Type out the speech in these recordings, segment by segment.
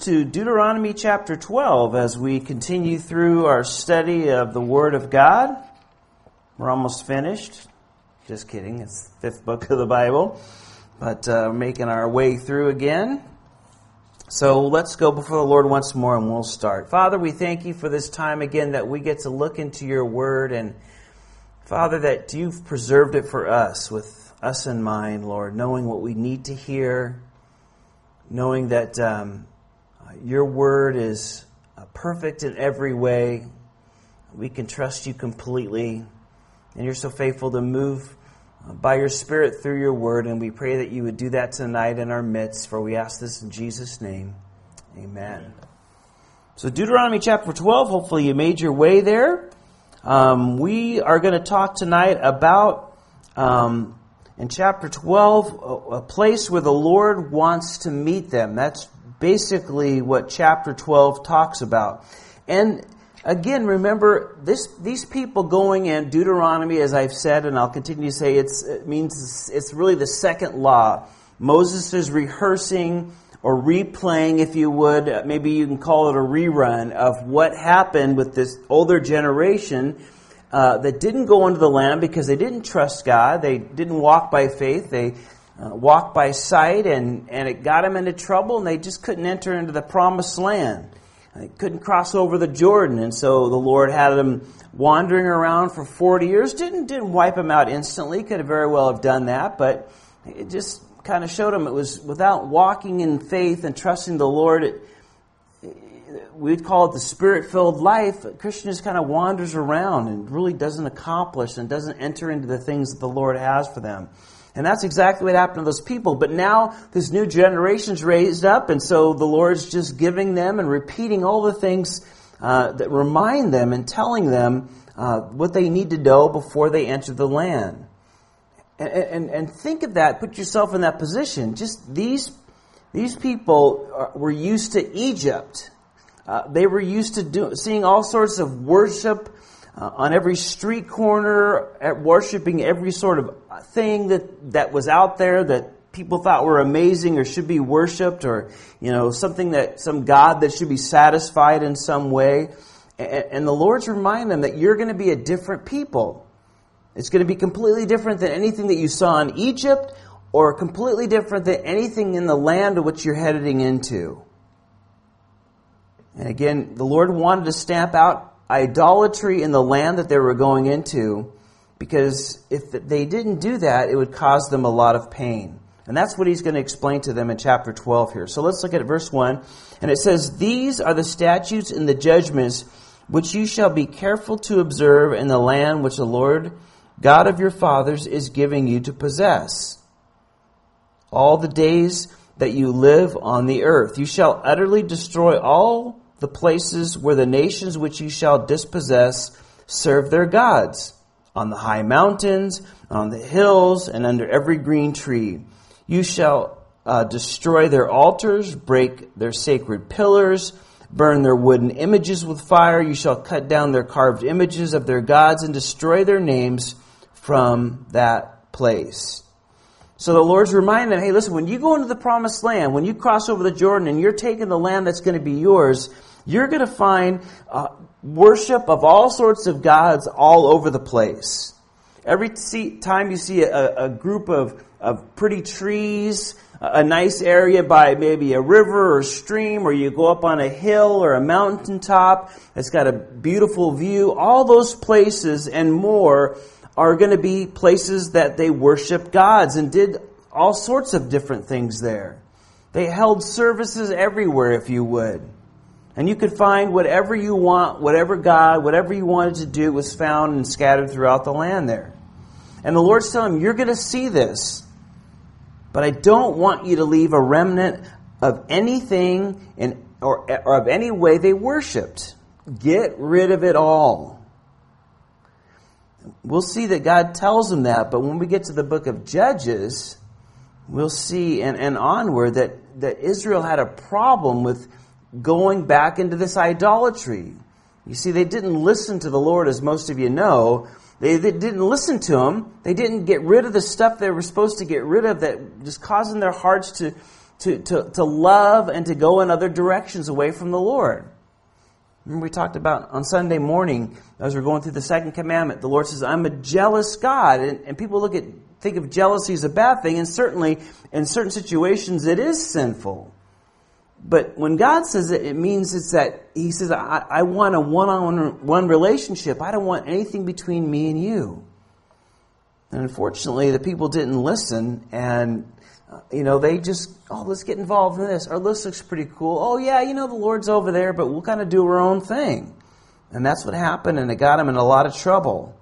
to Deuteronomy chapter 12 as we continue through our study of the Word of God. We're almost finished. Just kidding, it's the fifth book of the Bible, but uh, we're making our way through again. So let's go before the Lord once more and we'll start. Father, we thank you for this time again that we get to look into your Word and Father, that you've preserved it for us with us in mind, Lord, knowing what we need to hear, knowing that um, your word is uh, perfect in every way. We can trust you completely. And you're so faithful to move uh, by your Spirit through your word. And we pray that you would do that tonight in our midst. For we ask this in Jesus' name. Amen. So, Deuteronomy chapter 12, hopefully you made your way there. Um, we are going to talk tonight about, um, in chapter 12, a, a place where the Lord wants to meet them. That's basically what chapter 12 talks about. And again, remember this, these people going in Deuteronomy, as I've said, and I'll continue to say, it means it's really the second law. Moses is rehearsing or replaying, if you would, maybe you can call it a rerun of what happened with this older generation uh, that didn't go into the land because they didn't trust God, they didn't walk by faith, they uh, walked by sight, and, and it got them into trouble, and they just couldn't enter into the promised land. They couldn't cross over the Jordan, and so the Lord had them wandering around for 40 years. Didn't, didn't wipe them out instantly, could have very well have done that, but it just kind of showed them it was without walking in faith and trusting the Lord, it, we'd call it the spirit filled life. A Christian just kind of wanders around and really doesn't accomplish and doesn't enter into the things that the Lord has for them. And that's exactly what happened to those people. But now this new generation's raised up, and so the Lord's just giving them and repeating all the things uh, that remind them and telling them uh, what they need to know before they enter the land. And, and, and think of that, put yourself in that position. Just these, these people were used to Egypt. Uh, they were used to do, seeing all sorts of worship uh, on every street corner, at worshiping every sort of thing that, that was out there that people thought were amazing or should be worshiped or, you know, something that, some God that should be satisfied in some way. And, and the Lord's reminding them that you're going to be a different people. It's going to be completely different than anything that you saw in Egypt or completely different than anything in the land of which you're heading into. And again, the Lord wanted to stamp out idolatry in the land that they were going into because if they didn't do that, it would cause them a lot of pain. And that's what he's going to explain to them in chapter 12 here. So let's look at verse 1. And it says, These are the statutes and the judgments which you shall be careful to observe in the land which the Lord God of your fathers is giving you to possess. All the days that you live on the earth. You shall utterly destroy all the places where the nations which you shall dispossess serve their gods, on the high mountains, on the hills, and under every green tree. You shall uh, destroy their altars, break their sacred pillars, burn their wooden images with fire. You shall cut down their carved images of their gods and destroy their names from that place. So the Lord's reminding them, hey, listen, when you go into the promised land, when you cross over the Jordan and you're taking the land that's going to be yours, you're going to find uh, worship of all sorts of gods all over the place. Every time you see a, a group of, of pretty trees, a nice area by maybe a river or stream, or you go up on a hill or a mountaintop that's got a beautiful view, all those places and more are going to be places that they worship gods and did all sorts of different things there. They held services everywhere, if you would. And you could find whatever you want, whatever God, whatever you wanted to do was found and scattered throughout the land there. And the Lord's telling him, You're going to see this, but I don't want you to leave a remnant of anything in, or, or of any way they worshiped. Get rid of it all. We'll see that God tells him that, but when we get to the book of Judges, we'll see and, and onward that, that Israel had a problem with going back into this idolatry. You see, they didn't listen to the Lord, as most of you know. They, they, didn't listen to Him. They didn't get rid of the stuff they were supposed to get rid of that just causing their hearts to, to, to, to love and to go in other directions away from the Lord. Remember, we talked about on Sunday morning as we're going through the second commandment. The Lord says, "I'm a jealous God," and, and people look at think of jealousy as a bad thing, and certainly in certain situations it is sinful. But when God says it, it means it's that He says, I, I want a one on one relationship. I don't want anything between me and you. And unfortunately, the people didn't listen, and uh, you know they just, oh, let's get involved in this. Or this looks pretty cool. Oh yeah, you know the Lord's over there, but we'll kind of do our own thing. And that's what happened, and it got them in a lot of trouble.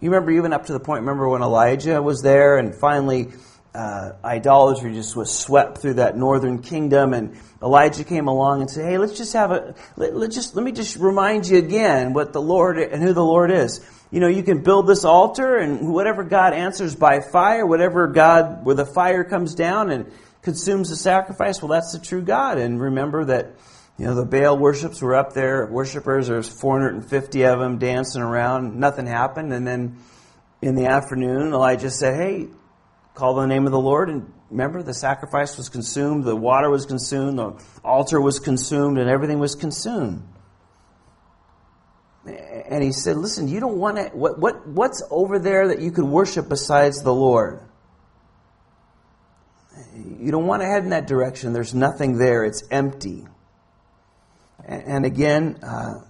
You remember even up to the point, remember when Elijah was there and finally uh, idolatry just was swept through that northern kingdom and Elijah came along and said, hey, let's just have a, let, let just, let me just remind you again what the Lord and who the Lord is. You know, you can build this altar and whatever God answers by fire, whatever God, where the fire comes down and consumes the sacrifice, well, that's the true God. And remember that you know, the Baal worships were up there, worshippers, there's 450 of them dancing around, nothing happened. And then in the afternoon, Elijah said, Hey, call the name of the Lord. And remember, the sacrifice was consumed, the water was consumed, the altar was consumed, and everything was consumed. And he said, Listen, you don't want to, what, what, what's over there that you could worship besides the Lord? You don't want to head in that direction. There's nothing there, it's empty. And again, uh,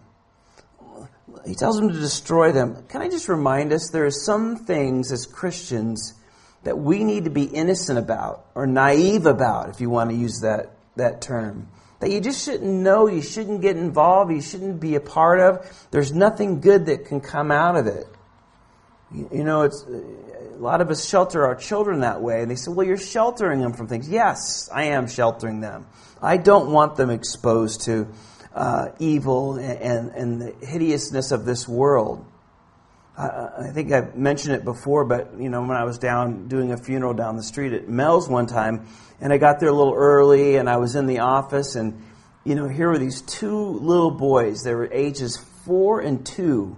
he tells them to destroy them. Can I just remind us there are some things as Christians that we need to be innocent about or naive about, if you want to use that, that term. That you just shouldn't know, you shouldn't get involved, you shouldn't be a part of. There's nothing good that can come out of it. You, you know, it's a lot of us shelter our children that way, and they say, "Well, you're sheltering them from things." Yes, I am sheltering them. I don't want them exposed to uh, evil and, and the hideousness of this world. I, I think I've mentioned it before, but you know, when I was down doing a funeral down the street at Mel's one time, and I got there a little early, and I was in the office, and you know, here were these two little boys. They were ages four and two,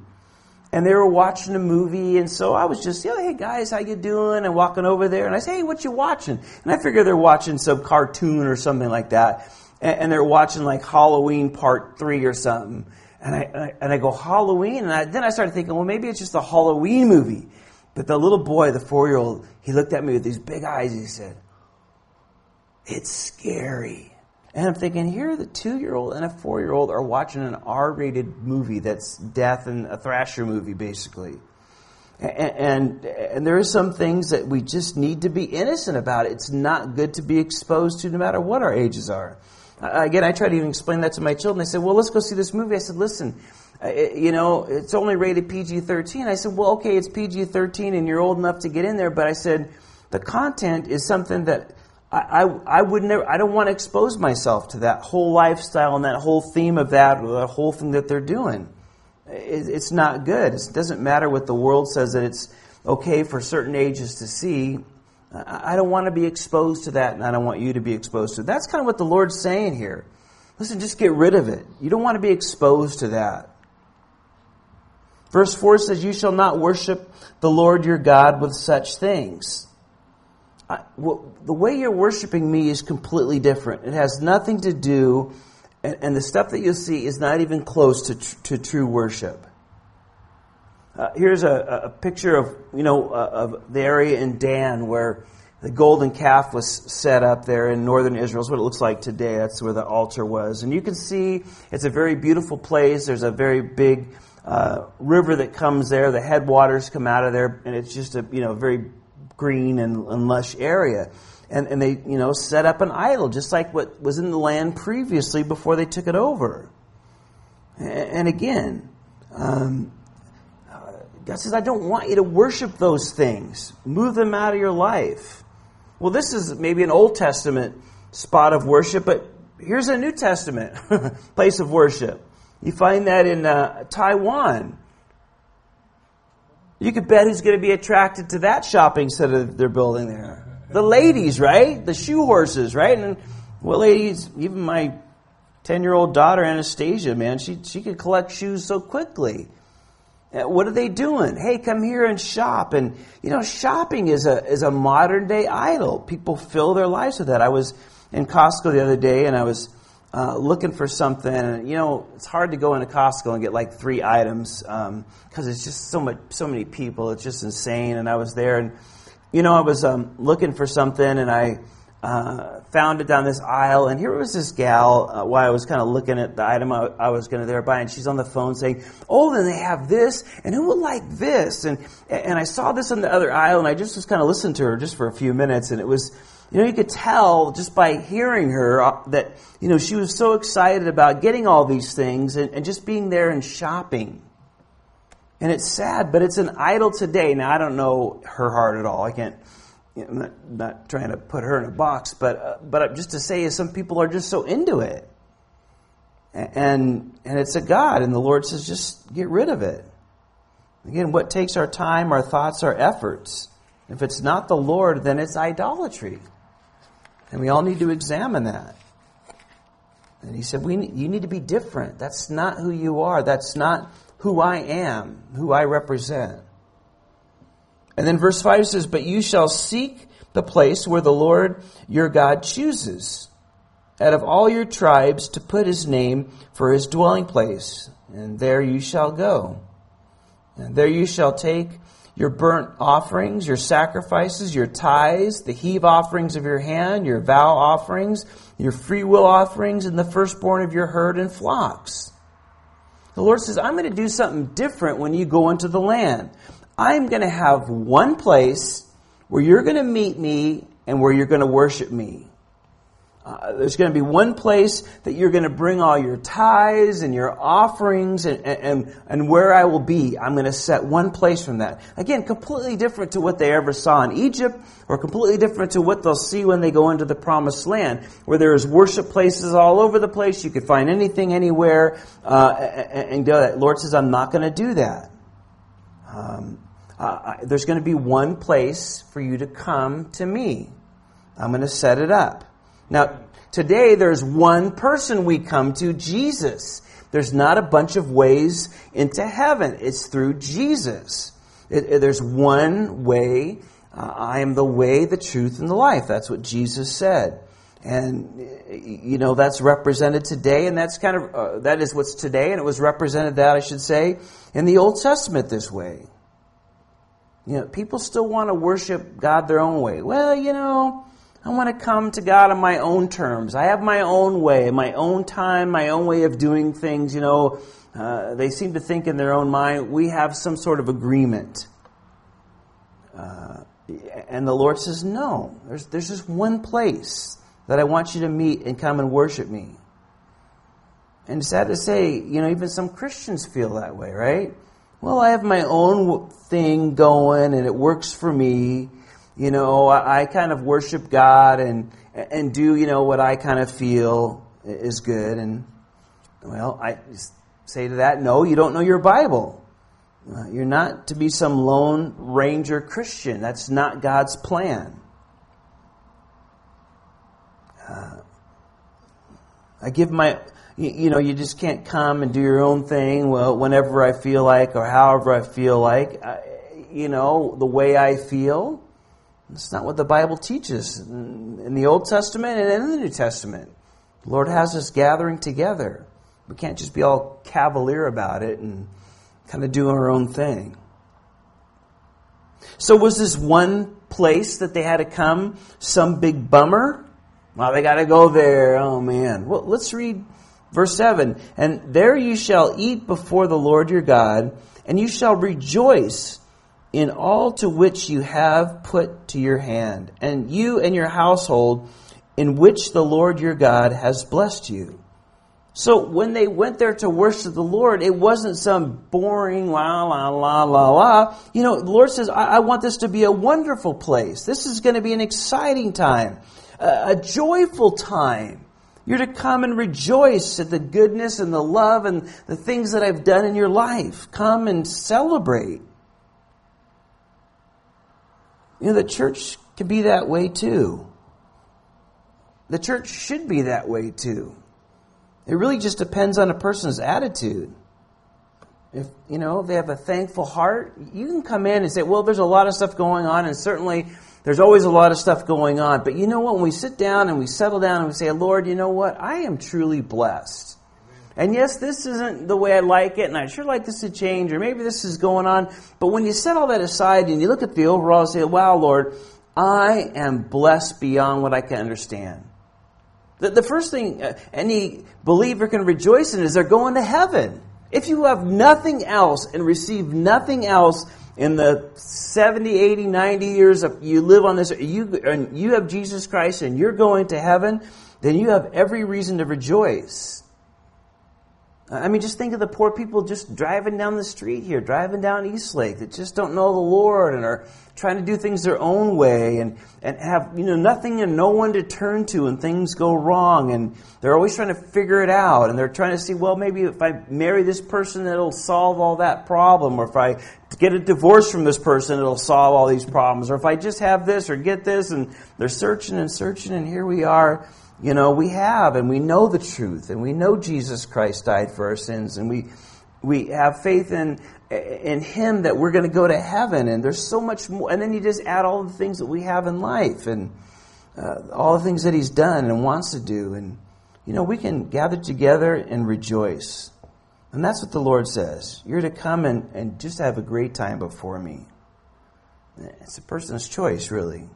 and they were watching a movie. And so I was just, yeah, hey guys, how you doing? And walking over there, and I say, hey, what you watching? And I figure they're watching some cartoon or something like that and, they're watching like Halloween Part Three or something. And I, and I go Halloween, and I, then I started thinking, well, maybe it's just a Halloween movie. But the little boy, the four year old, he looked at me with these big eyes. and He said, "It's scary." And I'm thinking, here the two year old and a four year old are watching an R rated movie that's death and a thrasher movie, basically. And, and, and there are some things that we just need to be innocent about. It's not good to be exposed to, no matter what our ages are. Again, I try to even explain that to my children. I said, well, let's go see this movie. I said, listen, you know, it's only rated PG 13. I said, well, okay, it's PG 13 and you're old enough to get in there, but I said, the content is something that I, I, I would never, I don't want to expose myself to that whole lifestyle and that whole theme of that, or the whole thing that they're doing. It, it's not good. It doesn't matter what the world says that it's okay for certain ages to see. I don't want to be exposed to that, and I don't want you to be exposed to it. That's kind of what the Lord's saying here. Listen, just get rid of it. You don't want to be exposed to that. Verse 4 says, You shall not worship the Lord your God with such things. I, well, the way you're worshiping me is completely different. It has nothing to do, and, and the stuff that you'll see is not even close to, tr- to true worship. Uh, here's a, a, picture of you know uh, of the area in Dan where the golden calf was set up there in northern Israel. That's what it looks like today. That's where the altar was, and you can see it's a very beautiful place. There's a very big uh, river that comes there. The headwaters come out of there, and it's just a you know very green and, and lush area. And, and they you know set up an idol just like what was in the land previously before they took it over. And, and again. Um, God says, I don't want you to worship those things. Move them out of your life. Well, this is maybe an Old Testament spot of worship, but here's a New Testament place of worship. You find that in uh, Taiwan. You could bet who's going to be attracted to that shopping center they're building there. The ladies, right? The shoe horses, right? And well, ladies, even my 10 year old daughter, Anastasia, man, she, she could collect shoes so quickly. Uh, what are they doing? Hey, come here and shop. And you know, shopping is a is a modern day idol. People fill their lives with that. I was in Costco the other day and I was uh, looking for something. And, you know, it's hard to go into Costco and get like three items because um, it's just so much, so many people. It's just insane. And I was there and, you know, I was um, looking for something and I uh, found it down this aisle, and here was this gal uh, while I was kind of looking at the item I, I, was going to there buy, and she's on the phone saying, "Oh, then they have this, and who would like this?" And and I saw this on the other aisle, and I just was kind of listening to her just for a few minutes, and it was, you know, you could tell just by hearing her uh, that you know she was so excited about getting all these things and, and just being there and shopping. And it's sad, but it's an idol today. Now I don't know her heart at all. I can't you know, I'm not, not trying to put her in a box, but uh, but just to say, is some people are just so into it, and and it's a god, and the Lord says, just get rid of it. Again, what takes our time, our thoughts, our efforts? If it's not the Lord, then it's idolatry, and we all need to examine that. And he said, we, you need to be different. That's not who you are. That's not who I am, who I represent. And then verse 5 says, But you shall seek the place where the Lord your God chooses out of all your tribes to put his name for his dwelling place. And there you shall go. And there you shall take your burnt offerings, your sacrifices, your tithes, the heave offerings of your hand, your vow offerings, your free will offerings, and the firstborn of your herd and flocks. The Lord says, I'm going to do something different when you go into the land. I'm going to have one place where you're going to meet me and where you're going to worship me. Uh, there's going to be one place that you're going to bring all your tithes and your offerings and, and, and where I will be. I'm going to set one place from that. Again, completely different to what they ever saw in Egypt or completely different to what they'll see when they go into the promised land where there's worship places all over the place. You could find anything, anywhere, uh, and, and go that. Lord says, I'm not going to do that. Um, uh, there's going to be one place for you to come to me. I'm going to set it up. Now, today there's one person we come to, Jesus. There's not a bunch of ways into heaven. It's through Jesus. It, it, there's one way. Uh, I am the way, the truth, and the life. That's what Jesus said. And, you know, that's represented today, and that's kind of, uh, that is what's today, and it was represented that, I should say, in the Old Testament this way. You know, people still want to worship God their own way. Well, you know, I want to come to God on my own terms. I have my own way, my own time, my own way of doing things. You know, uh, they seem to think in their own mind, we have some sort of agreement. Uh, and the Lord says, no, there's, there's just one place that I want you to meet and come and worship me. And sad to say, you know, even some Christians feel that way, right? Well, I have my own thing going and it works for me. You know, I, I kind of worship God and and do you know what I kind of feel is good. And well, I say to that, no, you don't know your Bible. Uh, you're not to be some lone ranger Christian. That's not God's plan. Uh, I give my you, you know, you just can't come and do your own thing. Well, whenever I feel like or however I feel like, I, you know, the way I feel. It's not what the Bible teaches in the Old Testament and in the New Testament. The Lord has us gathering together. We can't just be all cavalier about it and kind of do our own thing. So was this one place that they had to come some big bummer? Well, they got to go there. Oh man. Well, let's read Verse 7 And there you shall eat before the Lord your God, and you shall rejoice in all to which you have put to your hand, and you and your household in which the Lord your God has blessed you. So when they went there to worship the Lord, it wasn't some boring la la la la la. You know, the Lord says, I, I want this to be a wonderful place. This is going to be an exciting time, a, a joyful time. You're to come and rejoice at the goodness and the love and the things that I've done in your life. Come and celebrate. You know, the church can be that way too. The church should be that way too. It really just depends on a person's attitude. If you know they have a thankful heart, you can come in and say, "Well, there's a lot of stuff going on, and certainly there's always a lot of stuff going on. But you know what? When we sit down and we settle down and we say, Lord, you know what? I am truly blessed. And yes, this isn't the way I like it, and I sure like this to change, or maybe this is going on. But when you set all that aside and you look at the overall and say, wow, Lord, I am blessed beyond what I can understand. The, the first thing uh, any believer can rejoice in is they're going to heaven. If you have nothing else and receive nothing else in the 70, 80, 90 years of you live on this, you, and you have Jesus Christ and you're going to heaven, then you have every reason to rejoice. I mean, just think of the poor people just driving down the street here, driving down Eastlake that just don't know the Lord and are trying to do things their own way and, and have, you know, nothing and no one to turn to and things go wrong. And they're always trying to figure it out and they're trying to see, well, maybe if I marry this person, it'll solve all that problem. Or if I get a divorce from this person, it'll solve all these problems. Or if I just have this or get this. And they're searching and searching and here we are you know, we have and we know the truth and we know Jesus Christ died for our sins and we we have faith in in him that we're going to go to heaven and there's so much more and then you just add all the things that we have in life and uh, all the things that he's done and wants to do and you know we can gather together and rejoice. And that's what the lord says. You're to come and, and just have a great time before me. It's a person's choice really.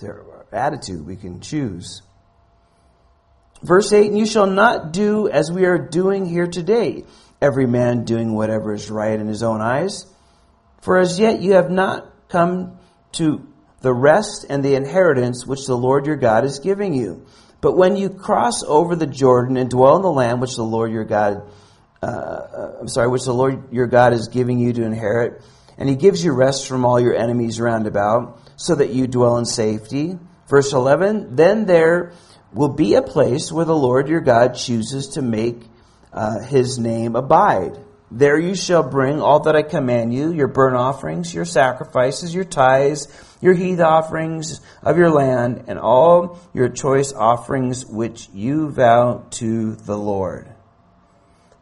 Their attitude we can choose Verse 8, and you shall not do as we are doing here today, every man doing whatever is right in his own eyes. For as yet you have not come to the rest and the inheritance which the Lord your God is giving you. But when you cross over the Jordan and dwell in the land which the Lord your God, uh, uh I'm sorry, which the Lord your God is giving you to inherit, and he gives you rest from all your enemies round about, so that you dwell in safety. Verse 11, then there will be a place where the Lord your God chooses to make uh, his name abide. There you shall bring all that I command you, your burnt offerings, your sacrifices, your tithes, your heave offerings of your land, and all your choice offerings which you vow to the Lord.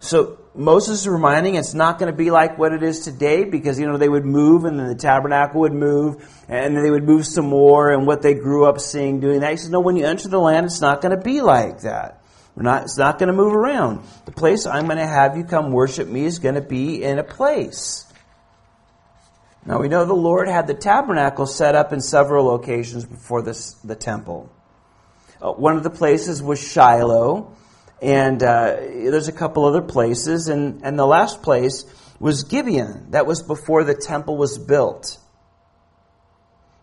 So Moses is reminding it's not going to be like what it is today because, you know, they would move and then the tabernacle would move and then they would move some more and what they grew up seeing doing that. He says, no, when you enter the land, it's not going to be like that. We're not, it's not going to move around. The place I'm going to have you come worship me is going to be in a place. Now we know the Lord had the tabernacle set up in several locations before this, the temple. Uh, one of the places was Shiloh. And uh, there's a couple other places. And, and the last place was Gibeon. That was before the temple was built.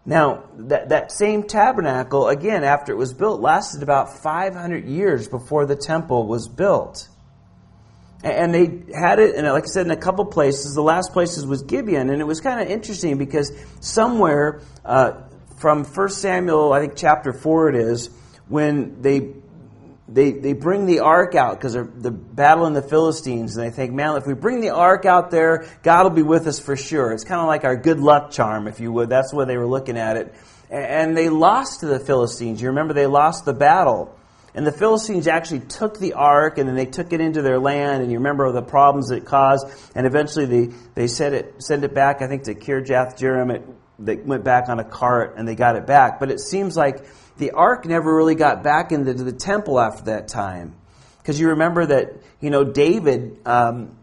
Now, that, that same tabernacle, again, after it was built, lasted about 500 years before the temple was built. And they had it, and like I said, in a couple places. The last places was Gibeon, and it was kind of interesting because somewhere uh, from 1 Samuel, I think chapter 4 it is, when they they, they bring the ark out because they're the battling the Philistines, and they think, man, if we bring the ark out there, God will be with us for sure. It's kind of like our good luck charm, if you would. That's the way they were looking at it. And they lost to the Philistines. You remember they lost the battle. And the Philistines actually took the ark and then they took it into their land. And you remember the problems that it caused. And eventually they, they sent it, sent it back, I think, to Kirjath Jearim. They went back on a cart and they got it back. But it seems like the ark never really got back into the temple after that time. Because you remember that, you know, David, um,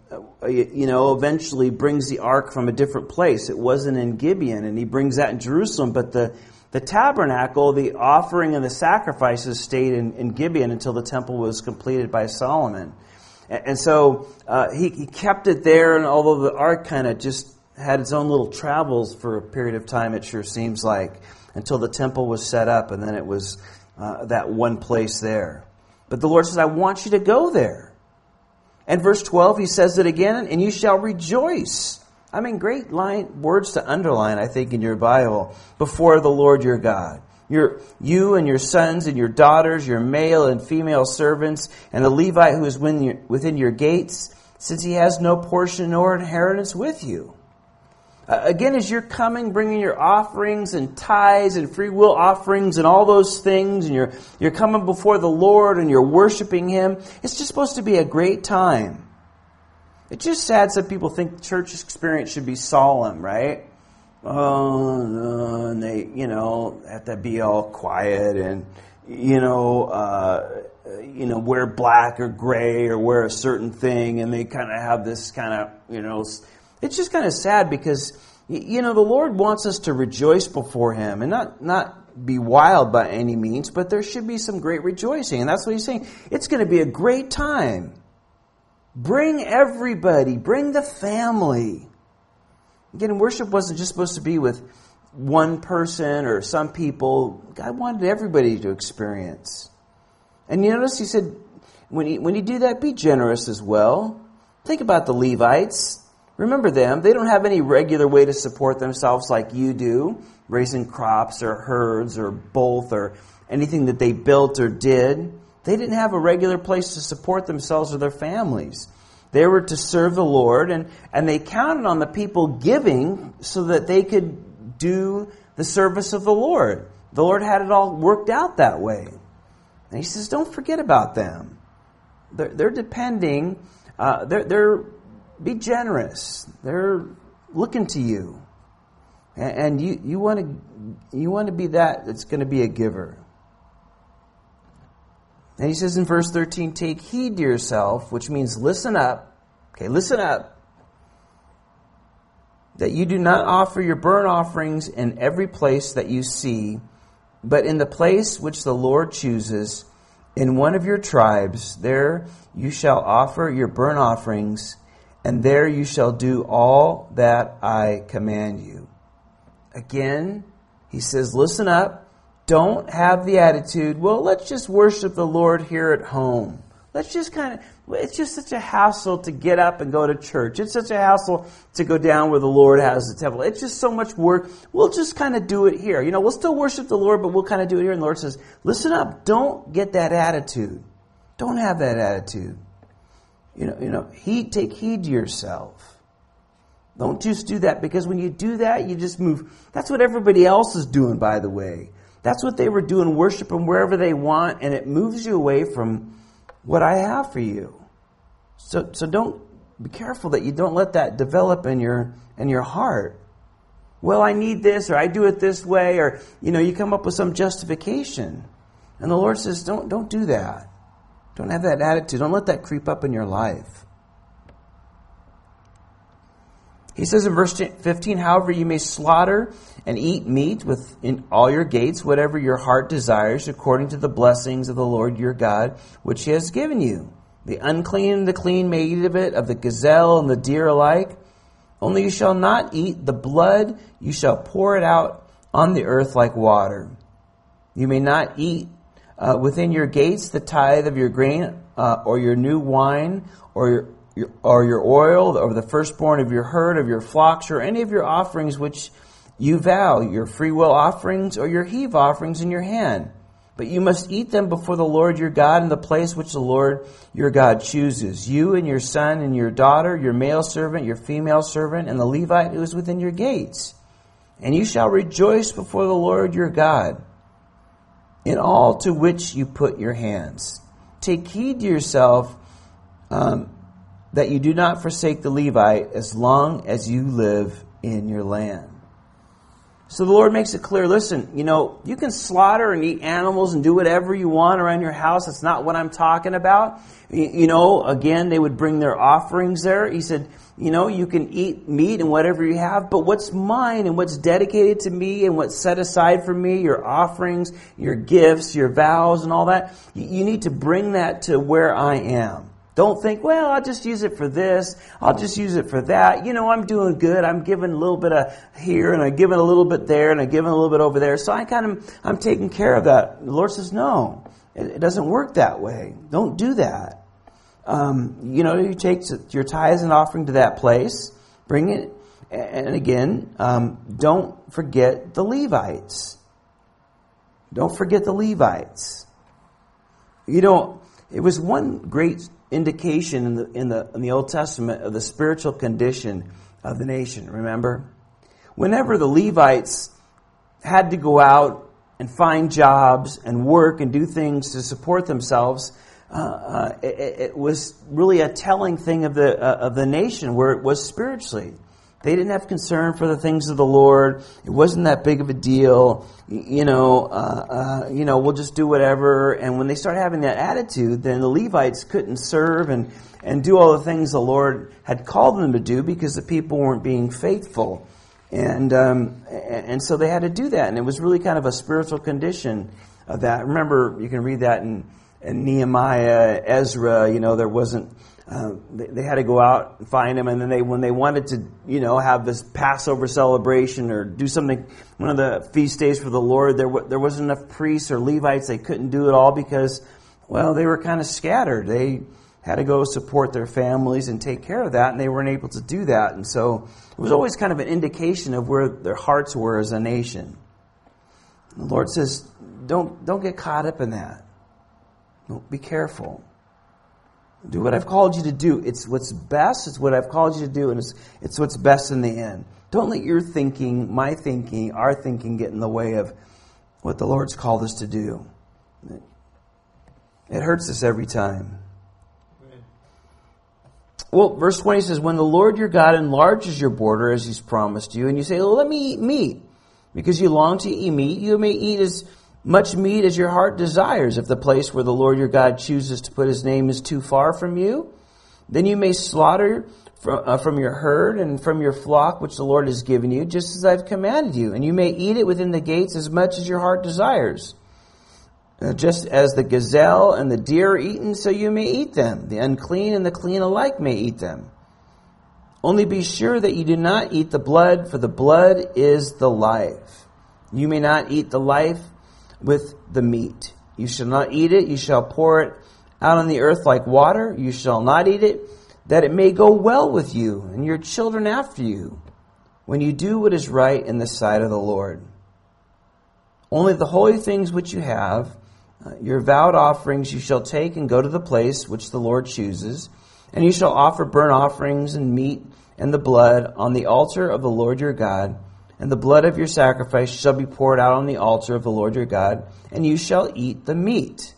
you know, eventually brings the ark from a different place. It wasn't in Gibeon, and he brings that in Jerusalem. But the, the tabernacle, the offering and the sacrifices stayed in, in Gibeon until the temple was completed by Solomon. And, and so uh, he, he kept it there, and although the ark kind of just had its own little travels for a period of time, it sure seems like until the temple was set up, and then it was uh, that one place there. But the Lord says, I want you to go there. And verse 12, he says it again, and you shall rejoice. I mean, great line, words to underline, I think, in your Bible, before the Lord your God. Your, you and your sons and your daughters, your male and female servants, and the Levite who is within your, within your gates, since he has no portion nor inheritance with you. Uh, again, as you're coming, bringing your offerings and tithes and free will offerings and all those things, and you're, you're coming before the Lord and you're worshiping Him, it's just supposed to be a great time. It's just sad some people think church experience should be solemn, right? oh, and they, you know, have to be all quiet and, you know, uh, you know, wear black or gray or wear a certain thing, and they kind of have this kind of, you know, it's just kind of sad because, you know, the Lord wants us to rejoice before Him and not not be wild by any means, but there should be some great rejoicing, and that's what He's saying. It's going to be a great time. Bring everybody, bring the family. Again, worship wasn't just supposed to be with one person or some people. God wanted everybody to experience. And you notice he said, when you, when you do that, be generous as well. Think about the Levites. Remember them. They don't have any regular way to support themselves like you do, raising crops or herds or both or anything that they built or did. They didn't have a regular place to support themselves or their families. They were to serve the Lord, and, and they counted on the people giving so that they could do the service of the Lord. The Lord had it all worked out that way. And he says, don't forget about them. They're, they're depending, uh, they're, they're, be generous. They're looking to you. And, you, you want to, you want to be that that's going to be a giver. And he says in verse 13, take heed to yourself, which means listen up. Okay, listen up. That you do not offer your burnt offerings in every place that you see, but in the place which the Lord chooses, in one of your tribes, there you shall offer your burnt offerings, and there you shall do all that I command you. Again, he says, listen up. Don't have the attitude, well, let's just worship the Lord here at home. Let's just kind of, it's just such a hassle to get up and go to church. It's such a hassle to go down where the Lord has the temple. It's just so much work. We'll just kind of do it here. You know, we'll still worship the Lord, but we'll kind of do it here. And the Lord says, listen up. Don't get that attitude. Don't have that attitude. You know, you know, heed, take heed to yourself. Don't just do that because when you do that, you just move. That's what everybody else is doing, by the way. That's what they were doing, worshiping wherever they want, and it moves you away from what I have for you. So, so don't be careful that you don't let that develop in your in your heart. Well, I need this, or I do it this way, or you know, you come up with some justification. And the Lord says, don't don't do that. Don't have that attitude. Don't let that creep up in your life. He says in verse 15, however, you may slaughter and eat meat within all your gates, whatever your heart desires, according to the blessings of the Lord your God, which he has given you. The unclean and the clean may eat of it, of the gazelle and the deer alike. Only you shall not eat the blood, you shall pour it out on the earth like water. You may not eat uh, within your gates the tithe of your grain, uh, or your new wine, or your your, or your oil, or the firstborn of your herd, of your flocks, or any of your offerings which you vow, your freewill offerings, or your heave offerings in your hand. But you must eat them before the Lord your God in the place which the Lord your God chooses. You and your son and your daughter, your male servant, your female servant, and the Levite who is within your gates. And you shall rejoice before the Lord your God in all to which you put your hands. Take heed to yourself um, that you do not forsake the Levite as long as you live in your land. So the Lord makes it clear listen, you know, you can slaughter and eat animals and do whatever you want around your house. That's not what I'm talking about. You know, again, they would bring their offerings there. He said, you know, you can eat meat and whatever you have, but what's mine and what's dedicated to me and what's set aside for me, your offerings, your gifts, your vows and all that, you need to bring that to where I am. Don't think, well, I'll just use it for this. I'll just use it for that. You know, I'm doing good. I'm giving a little bit of here and I'm giving a little bit there and I'm giving a little bit over there. So I kind of, I'm taking care of that. The Lord says, no, it, doesn't work that way. Don't do that. Um, you know, you take your tithes and offering to that place, bring it, and again, um, don't forget the Levites. Don't forget the Levites. You know, it was one great indication in the, in the, in the Old Testament of the spiritual condition of the nation, remember? Whenever the Levites had to go out and find jobs and work and do things to support themselves, uh, uh, it, it, was really a telling thing of the, uh, of the nation where it was spiritually. They didn't have concern for the things of the Lord. It wasn't that big of a deal. You know, uh, uh, you know, we'll just do whatever. And when they started having that attitude, then the Levites couldn't serve and, and do all the things the Lord had called them to do because the people weren't being faithful. And, um, and so they had to do that. And it was really kind of a spiritual condition of that. Remember, you can read that in, in Nehemiah, Ezra, you know, there wasn't, uh, they, they, had to go out and find him, and then they, when they wanted to, you know, have this Passover celebration or do something, one of the feast days for the Lord, there there wasn't enough priests or Levites. They couldn't do it all because, well, they were kind of scattered. They had to go support their families and take care of that, and they weren't able to do that. And so it was always kind of an indication of where their hearts were as a nation. The Lord says, "Don't don't get caught up in that. Don't, be careful." Do what I've called you to do. It's what's best. It's what I've called you to do, and it's, it's what's best in the end. Don't let your thinking, my thinking, our thinking get in the way of what the Lord's called us to do. It hurts us every time. Well, verse 20 says, When the Lord your God enlarges your border as he's promised you, and you say, well, Let me eat meat, because you long to eat meat, you may eat as much meat as your heart desires. If the place where the Lord your God chooses to put his name is too far from you, then you may slaughter from, uh, from your herd and from your flock which the Lord has given you, just as I've commanded you. And you may eat it within the gates as much as your heart desires. Uh, just as the gazelle and the deer are eaten, so you may eat them. The unclean and the clean alike may eat them. Only be sure that you do not eat the blood, for the blood is the life. You may not eat the life with the meat. You shall not eat it. You shall pour it out on the earth like water. You shall not eat it, that it may go well with you and your children after you, when you do what is right in the sight of the Lord. Only the holy things which you have, uh, your vowed offerings, you shall take and go to the place which the Lord chooses, and you shall offer burnt offerings and meat and the blood on the altar of the Lord your God and the blood of your sacrifice shall be poured out on the altar of the Lord your God, and you shall eat the meat.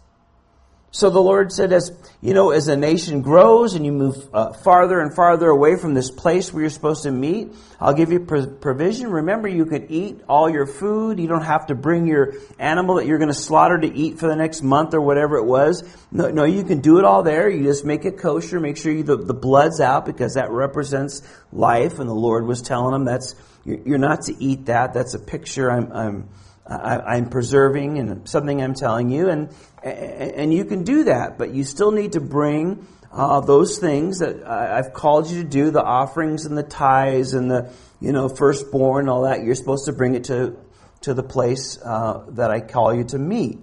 So the Lord said, as you know, as a nation grows and you move uh, farther and farther away from this place where you're supposed to meet, I'll give you provision. Remember, you can eat all your food. You don't have to bring your animal that you're going to slaughter to eat for the next month or whatever it was. No, no, you can do it all there. You just make it kosher. Make sure you, the, the blood's out because that represents life. And the Lord was telling them that's you're not to eat that. That's a picture I'm, I'm, I'm preserving and something I'm telling you. And, and you can do that, but you still need to bring uh, those things that I've called you to do, the offerings and the tithes and the, you know, firstborn, all that. You're supposed to bring it to, to the place uh, that I call you to meet.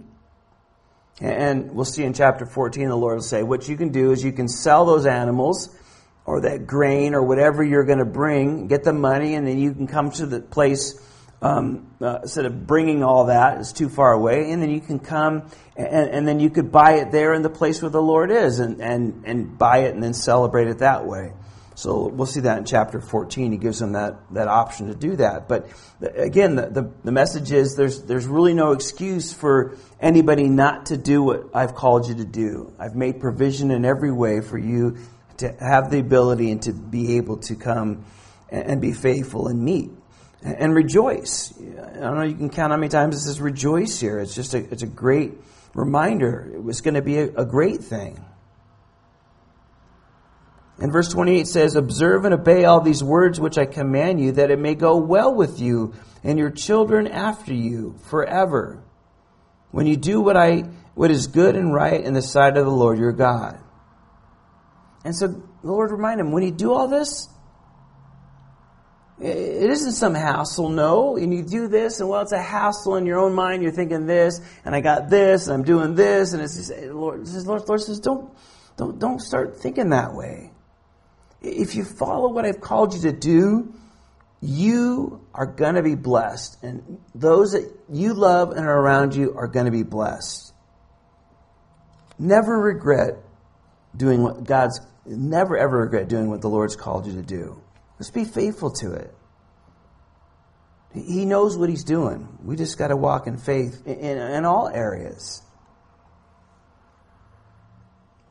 And we'll see in chapter 14, the Lord will say, what you can do is you can sell those animals or that grain or whatever you're going to bring, get the money, and then you can come to the place um, uh, instead of bringing all that, it's too far away, and then you can come and, and, then you could buy it there in the place where the Lord is and, and, and buy it and then celebrate it that way. So we'll see that in chapter 14. He gives them that, that option to do that. But again, the, the, the message is there's, there's really no excuse for anybody not to do what I've called you to do. I've made provision in every way for you to have the ability and to be able to come and be faithful and meet and rejoice. I don't know. You can count how many times it says rejoice here. It's just a it's a great reminder. It was going to be a, a great thing. And verse 28 says, Observe and obey all these words which I command you, that it may go well with you and your children after you forever, when you do what I what is good and right in the sight of the Lord your God. And so the Lord reminded him, when you do all this, it isn't some hassle, no. And you do this, and well, it's a hassle in your own mind. You're thinking this, and I got this, and I'm doing this, and it's just, Lord, says, Lord, Lord says, don't, don't, don't start thinking that way. If you follow what I've called you to do, you are going to be blessed, and those that you love and are around you are going to be blessed. Never regret doing what God's never ever regret doing what the Lord's called you to do. Just be faithful to it. He knows what he's doing. We just got to walk in faith in, in, in, all areas.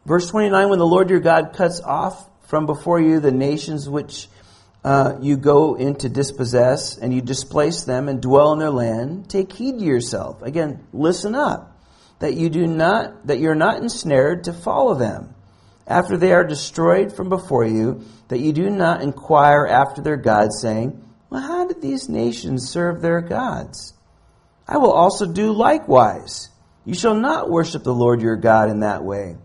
Verse 29 When the Lord your God cuts off from before you the nations which uh, you go in to dispossess and you displace them and dwell in their land, take heed to yourself. Again, listen up, that you do not, that you're not ensnared to follow them. After they are destroyed from before you, that you do not inquire after their gods, saying, Well, how did these nations serve their gods? I will also do likewise. You shall not worship the Lord your God in that way.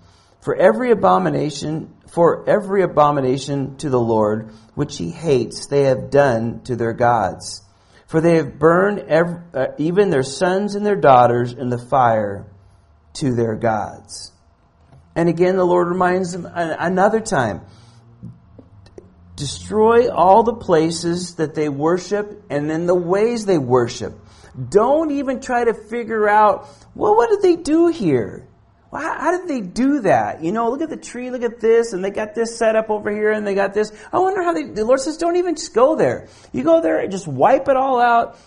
For every abomination, for every abomination to the Lord, which he hates, they have done to their gods. For they have burned every, uh, even their sons and their daughters in the fire to their gods. And again, the Lord reminds them another time destroy all the places that they worship and then the ways they worship. Don't even try to figure out, well, what did they do here? Well, how, how, did they do that? You know, look at the tree, look at this, and they got this set up over here, and they got this. I wonder how they, the Lord says, don't even just go there. You go there and just wipe it all out,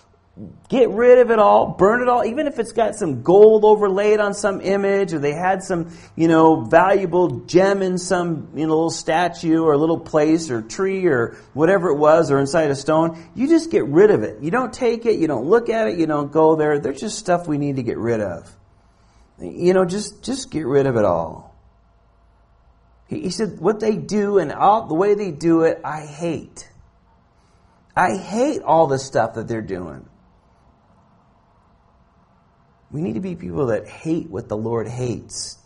get rid of it all, burn it all, even if it's got some gold overlaid on some image, or they had some, you know, valuable gem in some, you know, little statue or a little place or tree or whatever it was, or inside a stone, you just get rid of it. You don't take it, you don't look at it, you don't go there. They're just stuff we need to get rid of. You know, just, just get rid of it all. He, he said, what they do and all, the way they do it, I hate. I hate all the stuff that they're doing. We need to be people that hate what the Lord hates.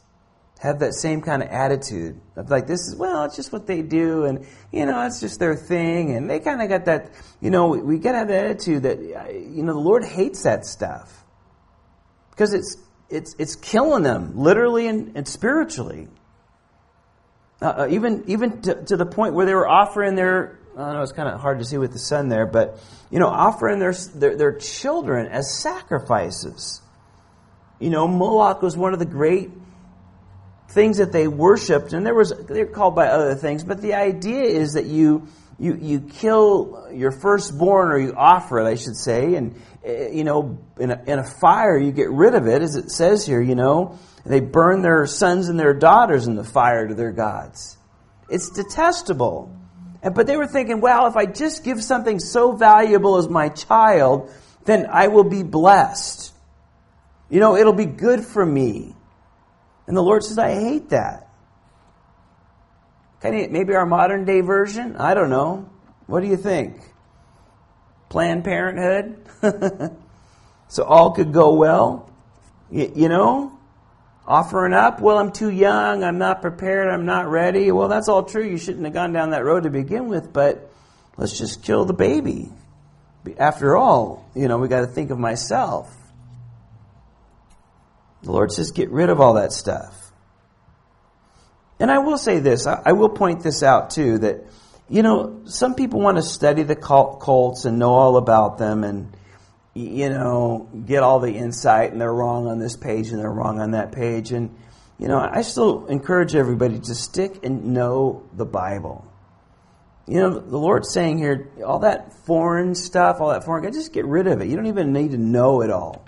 Have that same kind of attitude of like, this is, well, it's just what they do, and, you know, it's just their thing, and they kind of got that, you know, we, we got to have that attitude that, you know, the Lord hates that stuff. Because it's it's, it's killing them, literally and, and spiritually. Uh, uh, even even to, to, the point where they were offering their, I know it's kind of hard to see with the sun there, but, you know, offering their, their, their children as sacrifices. You know, Moloch was one of the great things that they worshipped, and there was they're called by other things, but the idea is that you you you kill your firstborn or you offer it, I should say, and Eh, you know, in a, in a fire, you get rid of it, as it says here, you know. They burn their sons and their daughters in the fire to their gods. It's detestable. But they were thinking, well, if I just give something so valuable as my child, then I will be blessed. You know, it'll be good for me. And the Lord says, I hate that. Maybe our modern day version? I don't know. What do you think? Planned Parenthood? so all could go well. You know, offering up, well, I'm too young, I'm not prepared, I'm not ready. Well, that's all true. You shouldn't have gone down that road to begin with, but let's just kill the baby. After all, you know, we got to think of myself. The Lord says, get rid of all that stuff. And I will say this, I will point this out too, that you know, some people want to study the cults and know all about them and, you know, get all the insight and they're wrong on this page and they're wrong on that page. And, you know, I still encourage everybody to stick and know the Bible. You know, the Lord's saying here, all that foreign stuff, all that foreign, just get rid of it. You don't even need to know it all.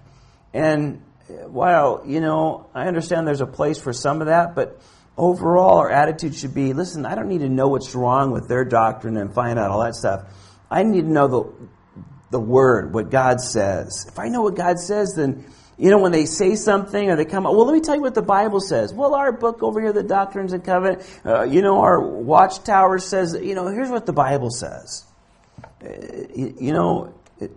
And while, you know, I understand there's a place for some of that, but overall our attitude should be listen, I don't need to know what's wrong with their doctrine and find out all that stuff. I need to know the, the word, what God says. If I know what God says, then, you know, when they say something or they come up, well, let me tell you what the Bible says. Well, our book over here, the Doctrines and Covenant, uh, you know, our watchtower says, you know, here's what the Bible says. Uh, you, you know, it,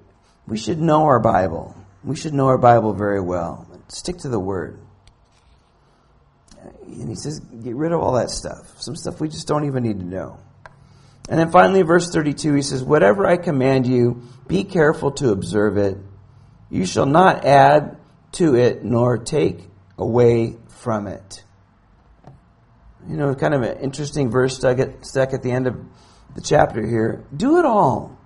we should know our Bible. We should know our Bible very well. Stick to the word and he says, get rid of all that stuff. Some stuff we just don't even need to know. And then finally, verse 32, he says, Whatever I command you, be careful to observe it. You shall not add to it nor take away from it. You know, kind of an interesting verse stuck at, stuck at the end of the chapter here. Do it all.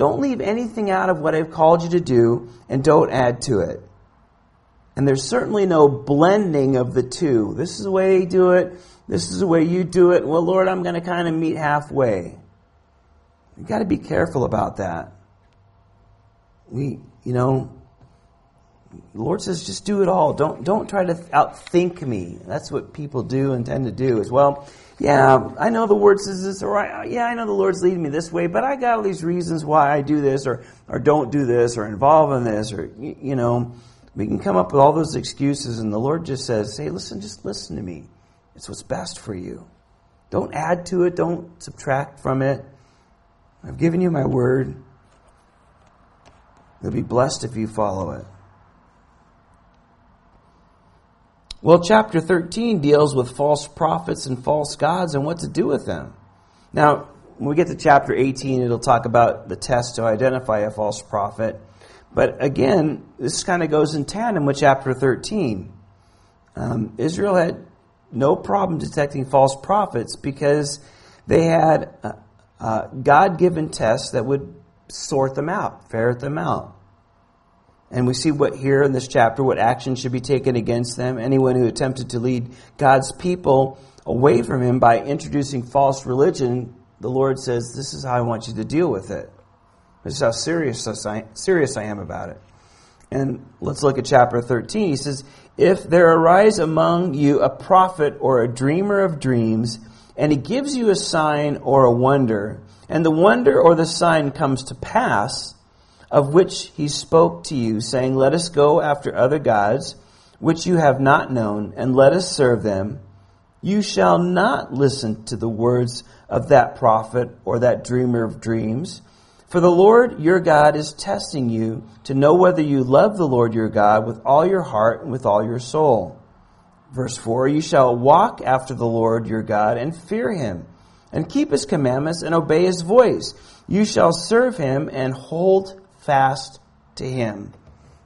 Don't leave anything out of what I've called you to do, and don't add to it. And there's certainly no blending of the two. This is the way they do it. This is the way you do it. Well, Lord, I'm going to kind of meet halfway. You've got to be careful about that. We, you know, the Lord says, just do it all. Don't, don't try to outthink me. That's what people do and tend to do as well. Yeah, I know the word says this, or yeah, I know the Lord's leading me this way, but I got all these reasons why I do this, or, or don't do this, or involve in this, or, you, you know, we can come up with all those excuses, and the Lord just says, hey, listen, just listen to me. It's what's best for you. Don't add to it, don't subtract from it. I've given you my word. You'll be blessed if you follow it. Well, chapter 13 deals with false prophets and false gods and what to do with them. Now, when we get to chapter 18, it'll talk about the test to identify a false prophet. But again, this kind of goes in tandem with chapter 13. Um, Israel had no problem detecting false prophets because they had God given tests that would sort them out, ferret them out. And we see what here in this chapter, what action should be taken against them. Anyone who attempted to lead God's people away from Him by introducing false religion, the Lord says, This is how I want you to deal with it. This is how serious I, serious I am about it. And let's look at chapter 13. He says, If there arise among you a prophet or a dreamer of dreams, and he gives you a sign or a wonder, and the wonder or the sign comes to pass, of which he spoke to you, saying, Let us go after other gods, which you have not known, and let us serve them. You shall not listen to the words of that prophet or that dreamer of dreams. For the Lord your God is testing you to know whether you love the Lord your God with all your heart and with all your soul. Verse 4 You shall walk after the Lord your God and fear him, and keep his commandments and obey his voice. You shall serve him and hold fast to Him.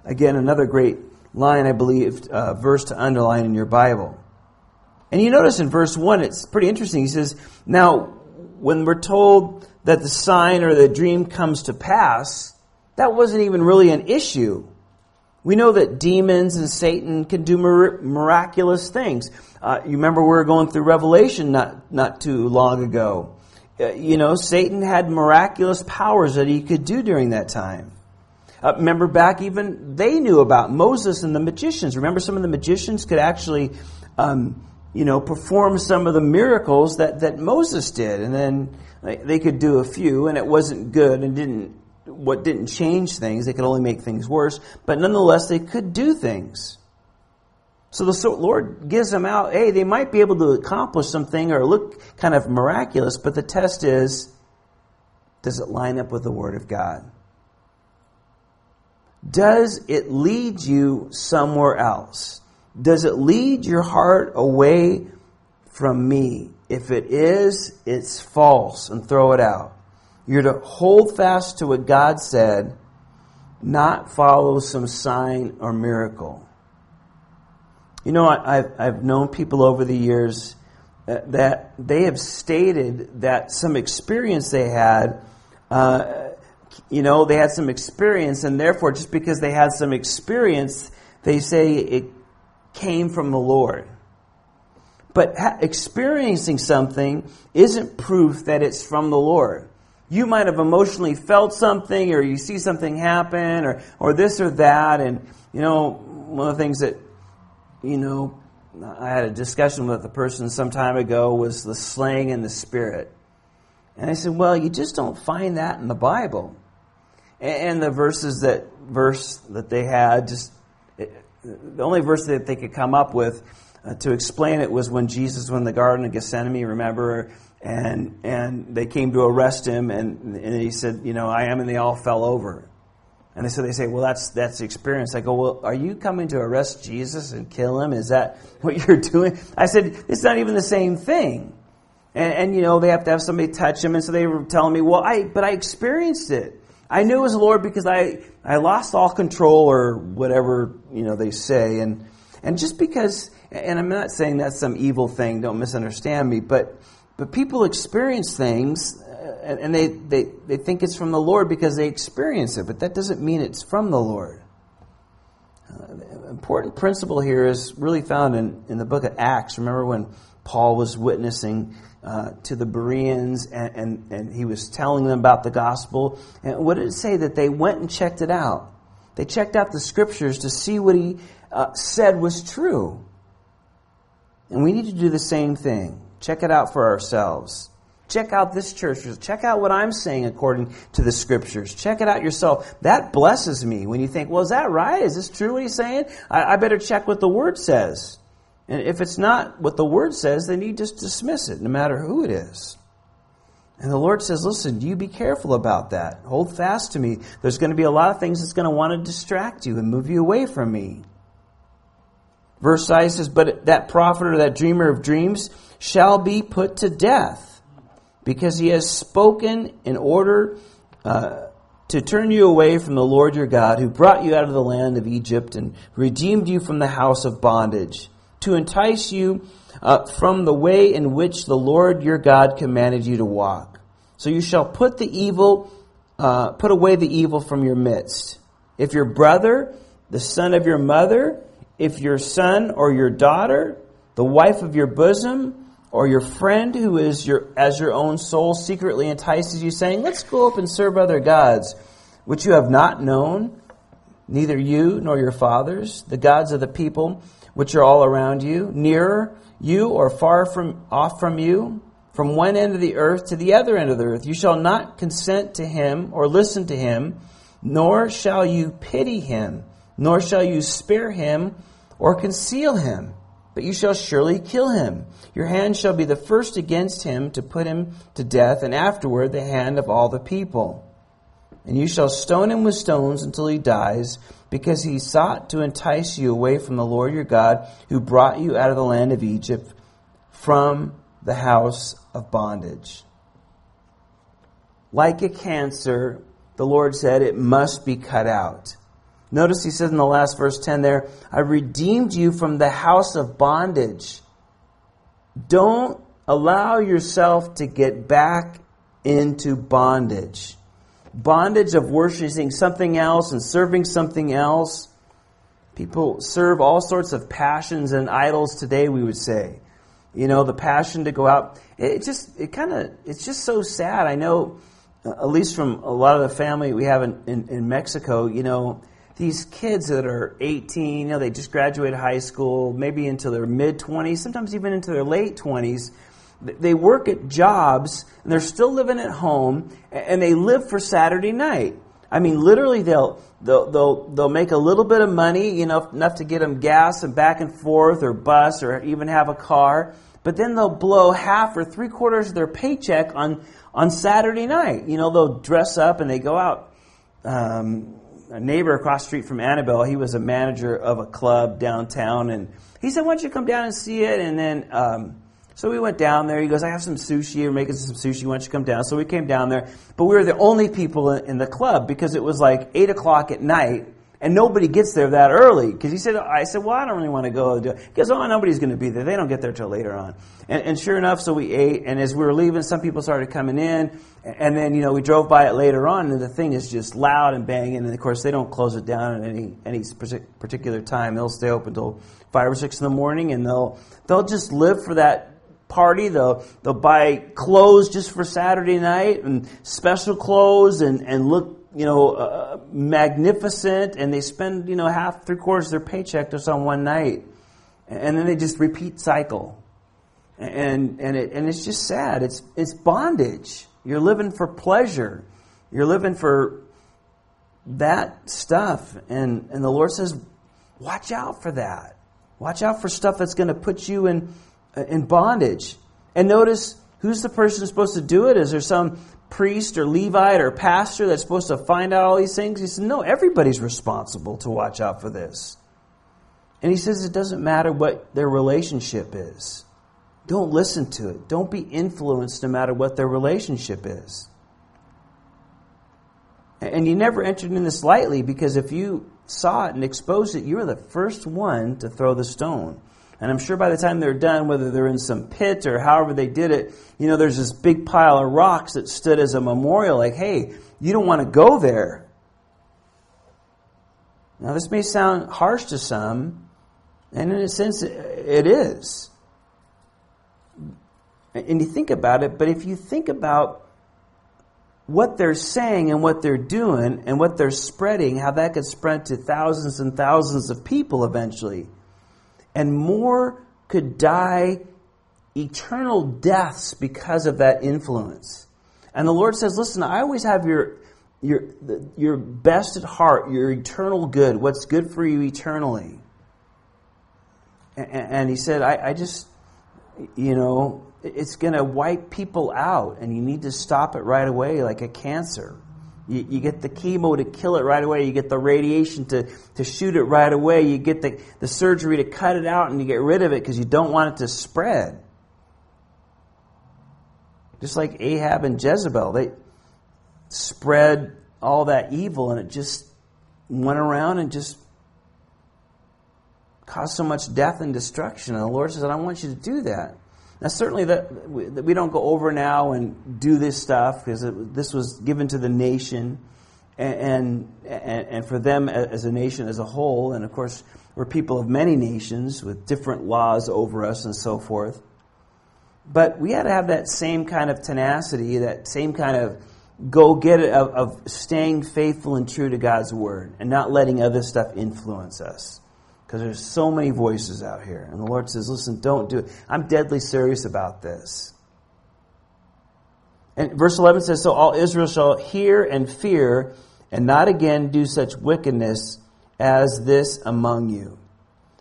Again, another great line, I believe, uh, verse to underline in your Bible. And you notice in verse 1, it's pretty interesting. He says, Now, when we're told that the sign or the dream comes to pass, that wasn't even really an issue. We know that demons and Satan can do miraculous things. Uh, you remember we were going through Revelation not, not too long ago. Uh, you know, Satan had miraculous powers that he could do during that time. Uh, remember back even they knew about Moses and the magicians. Remember some of the magicians could actually, um, you know, perform some of the miracles that, that Moses did. And then they could do a few and it wasn't good and didn't, what didn't change things. They could only make things worse. But nonetheless, they could do things. So the Lord gives them out, hey, they might be able to accomplish something or look kind of miraculous, but the test is, does it line up with the Word of God? Does it lead you somewhere else? Does it lead your heart away from me? If it is, it's false and throw it out. You're to hold fast to what God said, not follow some sign or miracle. You know, I've, I've known people over the years that they have stated that some experience they had, uh, you know, they had some experience, and therefore, just because they had some experience, they say it came from the Lord. But experiencing something isn't proof that it's from the Lord. You might have emotionally felt something, or you see something happen, or, or this or that, and, you know, one of the things that you know, I had a discussion with a person some time ago was the slaying in the spirit. And I said, well, you just don't find that in the Bible. And the verses that verse that they had just the only verse that they could come up with uh, to explain it was when Jesus was in the Garden of Gethsemane, remember, and and they came to arrest him, and, and he said, you know, I am, and they all fell over. And so they say, well, that's, that's the experience. I go, well, are you coming to arrest Jesus and kill him? Is that what you're doing? I said, it's not even the same thing. And, and, you know, they have to have somebody touch him. And so they were telling me, well, I, but I experienced it. I knew it was the Lord because I, I lost all control or whatever, you know, they say. And, and just because, and I'm not saying that's some evil thing, don't misunderstand me, but, but people experience things and they, they, they think it's from the Lord because they experience it, but that doesn't mean it's from the Lord. Uh, important principle here is really found in, in the book of Acts. Remember when Paul was witnessing uh, to the Bereans and, and, and, he was telling them about the gospel? And what did it say? That they went and checked it out. They checked out the scriptures to see what he uh, said was true. And we need to do the same thing Check it out for ourselves. Check out this church. Check out what I'm saying according to the scriptures. Check it out yourself. That blesses me when you think, well, is that right? Is this true what he's saying? I, I better check what the word says. And if it's not what the word says, then you just dismiss it, no matter who it is. And the Lord says, listen, you be careful about that. Hold fast to me. There's going to be a lot of things that's going to want to distract you and move you away from me. Verse 9 says, But that prophet or that dreamer of dreams shall be put to death, because he has spoken in order uh, to turn you away from the Lord your God, who brought you out of the land of Egypt and redeemed you from the house of bondage, to entice you uh, from the way in which the Lord your God commanded you to walk. So you shall put the evil, uh, put away the evil from your midst. If your brother, the son of your mother, if your son or your daughter, the wife of your bosom, or your friend who is your as your own soul secretly entices you, saying, Let's go up and serve other gods, which you have not known, neither you nor your fathers, the gods of the people which are all around you, nearer you or far from off from you, from one end of the earth to the other end of the earth. You shall not consent to him or listen to him, nor shall you pity him, nor shall you spare him or conceal him, but you shall surely kill him. Your hand shall be the first against him to put him to death, and afterward the hand of all the people. And you shall stone him with stones until he dies, because he sought to entice you away from the Lord your God, who brought you out of the land of Egypt from the house of bondage. Like a cancer, the Lord said, it must be cut out. Notice he says in the last verse 10 there, I redeemed you from the house of bondage. Don't allow yourself to get back into bondage. Bondage of worshiping something else and serving something else. People serve all sorts of passions and idols today, we would say. You know, the passion to go out. It just, it kind of, it's just so sad. I know, uh, at least from a lot of the family we have in, in, in Mexico, you know, these kids that are 18, you know, they just graduated high school, maybe into their mid 20s, sometimes even into their late 20s. They work at jobs and they're still living at home and they live for Saturday night. I mean, literally, they'll, they'll, they'll, they'll make a little bit of money, you know, enough to get them gas and back and forth or bus or even have a car. But then they'll blow half or three quarters of their paycheck on, on Saturday night. You know, they'll dress up and they go out. Um, a neighbor across the street from Annabelle, he was a manager of a club downtown, and he said, "Why don't you come down and see it?" And then, um, so we went down there. He goes, "I have some sushi. We're making some sushi. Why don't you come down?" So we came down there, but we were the only people in the club because it was like eight o'clock at night, and nobody gets there that early. Because he said, I said, well, I don't really want to go. Goes, oh, nobody's going to be there. They don't get there till later on. And, and sure enough, so we ate. And as we were leaving, some people started coming in. And then, you know, we drove by it later on, and the thing is just loud and banging. And of course, they don't close it down at any any particular time. They'll stay open until five or six in the morning, and they'll they'll just live for that party. They'll they'll buy clothes just for Saturday night and special clothes and and look you know, uh, magnificent, and they spend, you know, half, three quarters of their paycheck just on one night. And then they just repeat cycle. And, and, it, and it's just sad. It's, it's bondage. You're living for pleasure. You're living for that stuff. And, and the Lord says, watch out for that. Watch out for stuff that's going to put you in, in bondage. And notice who's the person who's supposed to do it? Is there some priest or Levite or pastor that's supposed to find out all these things? He said, No, everybody's responsible to watch out for this. And he says it doesn't matter what their relationship is. Don't listen to it. Don't be influenced no matter what their relationship is. And you never entered in this lightly because if you saw it and exposed it, you were the first one to throw the stone. And I'm sure by the time they're done, whether they're in some pit or however they did it, you know, there's this big pile of rocks that stood as a memorial, like, hey, you don't want to go there. Now, this may sound harsh to some, and in a sense, it is. And you think about it, but if you think about what they're saying and what they're doing and what they're spreading, how that could spread to thousands and thousands of people eventually and more could die eternal deaths because of that influence. And the Lord says, listen, I always have your, your, your best at heart, your eternal good, what's good for you eternally. And, he said, I, I just, you know, it's going to wipe people out, and you need to stop it right away like a cancer. You, you, get the chemo to kill it right away. You get the radiation to, to shoot it right away. You get the, the surgery to cut it out and you get rid of it because you don't want it to spread. Just like Ahab and Jezebel, they spread all that evil and it just went around and just caused so much death and destruction. And the Lord says, I don't want you to do that. Now, certainly that we don't go over now and do this stuff because this was given to the nation and, and, and for them as a nation as a whole. And of course, we're people of many nations with different laws over us and so forth. But we had to have that same kind of tenacity, that same kind of go get it of, of staying faithful and true to God's word and not letting other stuff influence us because there's so many voices out here. And the Lord says, listen, don't do it. I'm deadly serious about this. And verse 11 says, So all Israel shall hear and fear, and not again do such wickedness as this among you.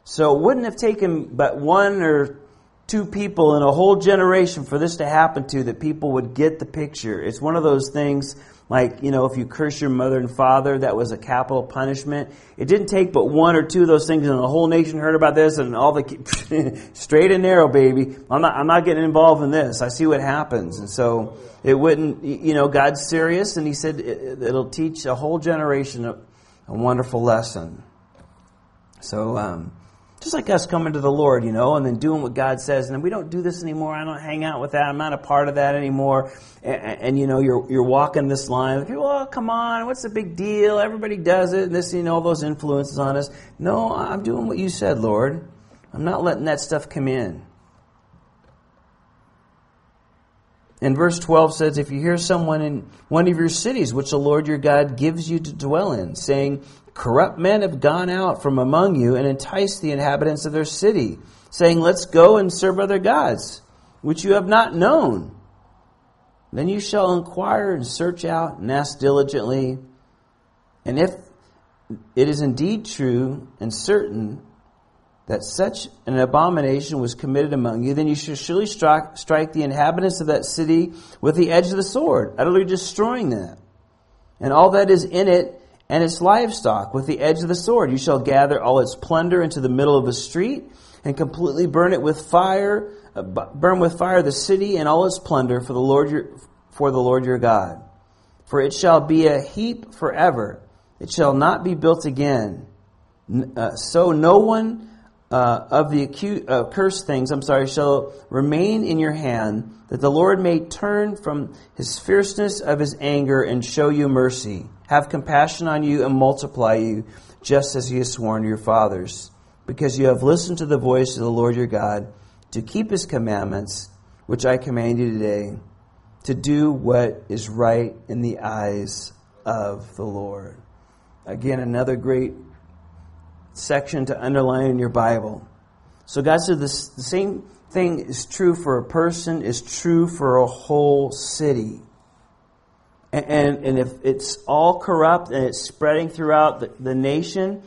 So it wouldn't have taken but one or two people in a whole generation for this to happen to that people would get the picture. It's one of those things like, you know, if you curse your mother and father, that was a capital punishment. It didn't take but one or two of those things, and the whole nation heard about this, and all the straight and narrow, baby. I'm not, I'm not getting involved in this. I see what happens, and so it wouldn't. You know, God's serious, and He said it'll teach a whole generation a, a wonderful lesson. So. Um, just like us coming to the Lord, you know, and then doing what God says. And we don't do this anymore. I don't hang out with that. I'm not a part of that anymore. And, and you know, you're, you're walking this line. People, oh, come on. What's the big deal? Everybody does it. And this, you know, all those influences on us. No, I'm doing what you said, Lord. I'm not letting that stuff come in. And verse 12 says, If you hear someone in one of your cities, which the Lord your God gives you to dwell in, saying, corrupt men have gone out from among you and enticed the inhabitants of their city, saying, Let's go and serve other gods, which you have not known. Then you shall inquire and search out and ask diligently. And if it is indeed true and certain that such an abomination was committed among you, then you shall surely strike, strike the inhabitants of that city with the edge of the sword, utterly destroying them, and all that is in it and its livestock with the edge of the sword. You shall gather all its plunder into the middle of the street and completely burn it with fire, uh, burn with fire the city and all its plunder for the Lord your, for the Lord your God. For it shall be a heap forever. It shall not be built again. Uh, so no one uh, of the acute, uh, cursed things, I'm sorry, shall remain in your hand, that the Lord may turn from his fierceness of his anger and show you mercy, have compassion on you and multiply you, just as he has sworn to your fathers, because you have listened to the voice of the Lord your God, to keep his commandments, which I command you today, to do what is right in the eyes of the Lord. Again, another great section to underline in your Bible. So God said this, the same thing is true for a person, is true for a whole city. And, and, if it's all corrupt and it's spreading throughout the, the nation,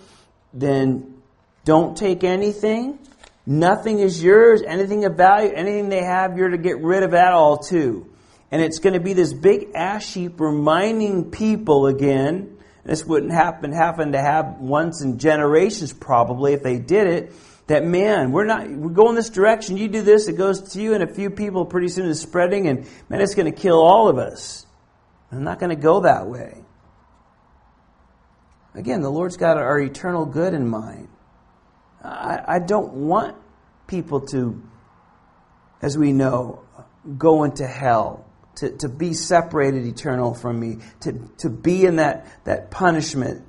then don't take anything. Nothing is yours. Anything of value, anything they have, you're to get rid of at all too. And it's going to be this big ash heap reminding people again this wouldn't happen happen to have once in generations probably if they did it. That man, we're not we're going this direction. You do this, it goes to you and a few people. Pretty soon it's spreading, and man, it's going to kill all of us. I'm not going to go that way. Again, the Lord's got our eternal good in mind. I, I don't want people to, as we know, go into hell to, to be separated eternal from me, to, to be in that, that punishment.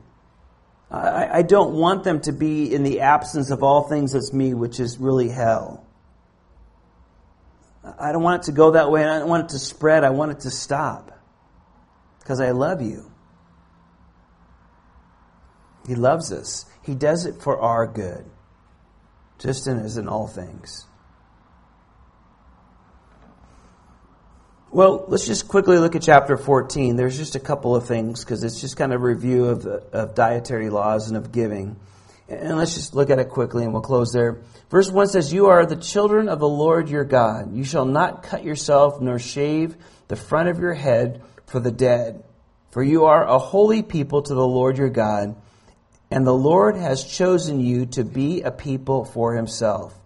I, I don't want them to be in the absence of all things that's me, which is really hell. I don't want it to go that way, and I don't want it to spread. I want it to stop because I love you. He loves us. He does it for our good, just as in all things. Well, let's just quickly look at chapter 14. There's just a couple of things because it's just kind of a review of, of dietary laws and of giving. And let's just look at it quickly and we'll close there. Verse 1 says, You are the children of the Lord your God. You shall not cut yourself nor shave the front of your head for the dead. For you are a holy people to the Lord your God, and the Lord has chosen you to be a people for himself,